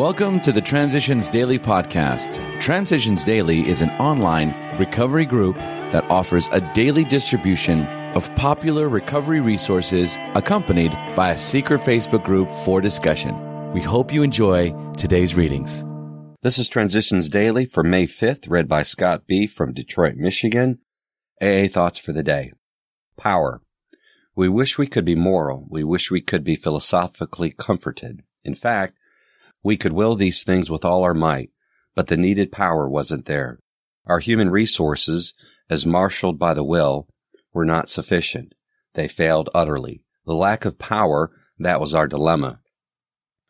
Welcome to the Transitions Daily podcast. Transitions Daily is an online recovery group that offers a daily distribution of popular recovery resources accompanied by a secret Facebook group for discussion. We hope you enjoy today's readings. This is Transitions Daily for May 5th, read by Scott B. from Detroit, Michigan. AA Thoughts for the Day. Power. We wish we could be moral. We wish we could be philosophically comforted. In fact, we could will these things with all our might, but the needed power wasn't there. Our human resources, as marshaled by the will, were not sufficient. They failed utterly. The lack of power, that was our dilemma.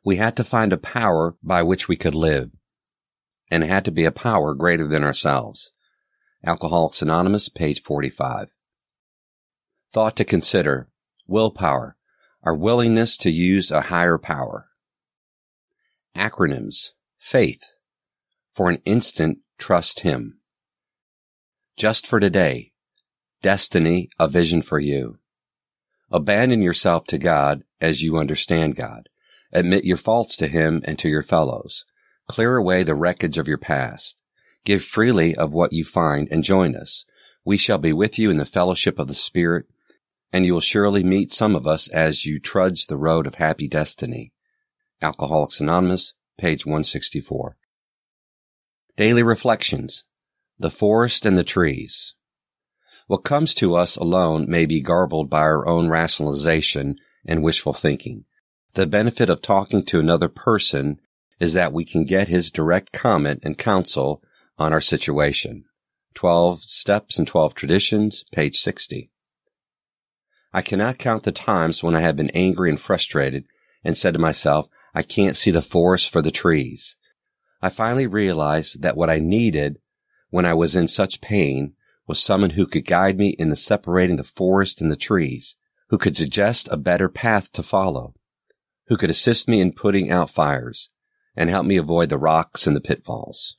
We had to find a power by which we could live, and it had to be a power greater than ourselves. Alcoholics Anonymous, page 45. Thought to consider. Willpower. Our willingness to use a higher power. Acronyms. Faith. For an instant, trust Him. Just for today. Destiny, a vision for you. Abandon yourself to God as you understand God. Admit your faults to Him and to your fellows. Clear away the wreckage of your past. Give freely of what you find and join us. We shall be with you in the fellowship of the Spirit, and you will surely meet some of us as you trudge the road of happy destiny. Alcoholics Anonymous, page 164. Daily Reflections. The Forest and the Trees. What comes to us alone may be garbled by our own rationalization and wishful thinking. The benefit of talking to another person is that we can get his direct comment and counsel on our situation. 12 Steps and 12 Traditions, page 60. I cannot count the times when I have been angry and frustrated and said to myself, I can't see the forest for the trees. I finally realized that what I needed when I was in such pain was someone who could guide me in the separating the forest and the trees, who could suggest a better path to follow, who could assist me in putting out fires and help me avoid the rocks and the pitfalls.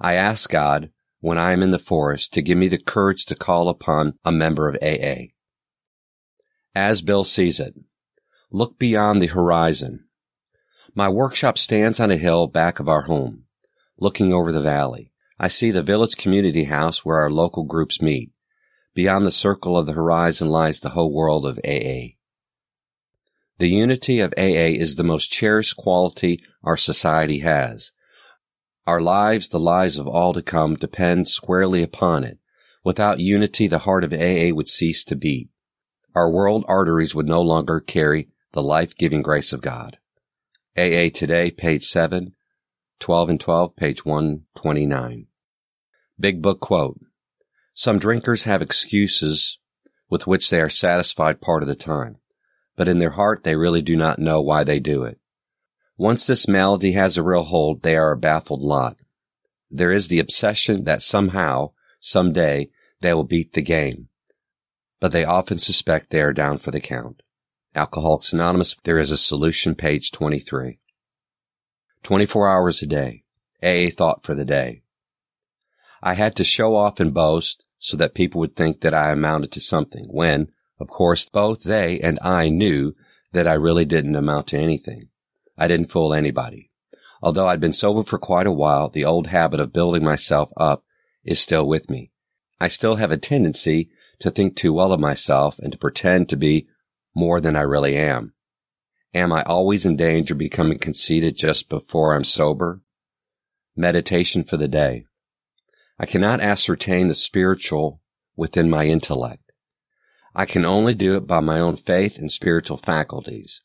I ask God when I am in the forest to give me the courage to call upon a member of AA. As Bill sees it, look beyond the horizon my workshop stands on a hill back of our home, looking over the valley. I see the village community house where our local groups meet. Beyond the circle of the horizon lies the whole world of AA. The unity of AA is the most cherished quality our society has. Our lives, the lives of all to come, depend squarely upon it. Without unity, the heart of AA would cease to beat. Our world arteries would no longer carry the life-giving grace of God. AA Today, page 7, 12 and 12, page 129. Big Book quote. Some drinkers have excuses with which they are satisfied part of the time, but in their heart they really do not know why they do it. Once this malady has a real hold, they are a baffled lot. There is the obsession that somehow, someday, they will beat the game, but they often suspect they are down for the count. Alcoholics Anonymous, there is a solution, page 23. 24 hours a day. AA thought for the day. I had to show off and boast so that people would think that I amounted to something when, of course, both they and I knew that I really didn't amount to anything. I didn't fool anybody. Although I'd been sober for quite a while, the old habit of building myself up is still with me. I still have a tendency to think too well of myself and to pretend to be more than I really am? Am I always in danger of becoming conceited just before I'm sober? Meditation for the day. I cannot ascertain the spiritual within my intellect. I can only do it by my own faith and spiritual faculties.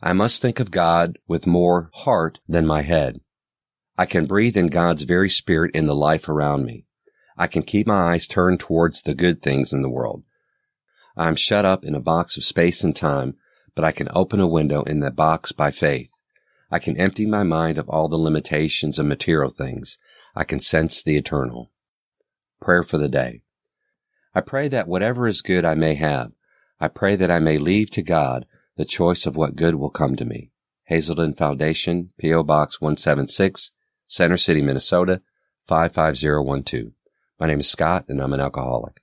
I must think of God with more heart than my head. I can breathe in God's very spirit in the life around me. I can keep my eyes turned towards the good things in the world. I am shut up in a box of space and time, but I can open a window in that box by faith. I can empty my mind of all the limitations of material things. I can sense the eternal. Prayer for the day. I pray that whatever is good I may have. I pray that I may leave to God the choice of what good will come to me. Hazelden Foundation, P.O. Box 176, Center City, Minnesota, 55012. My name is Scott and I'm an alcoholic.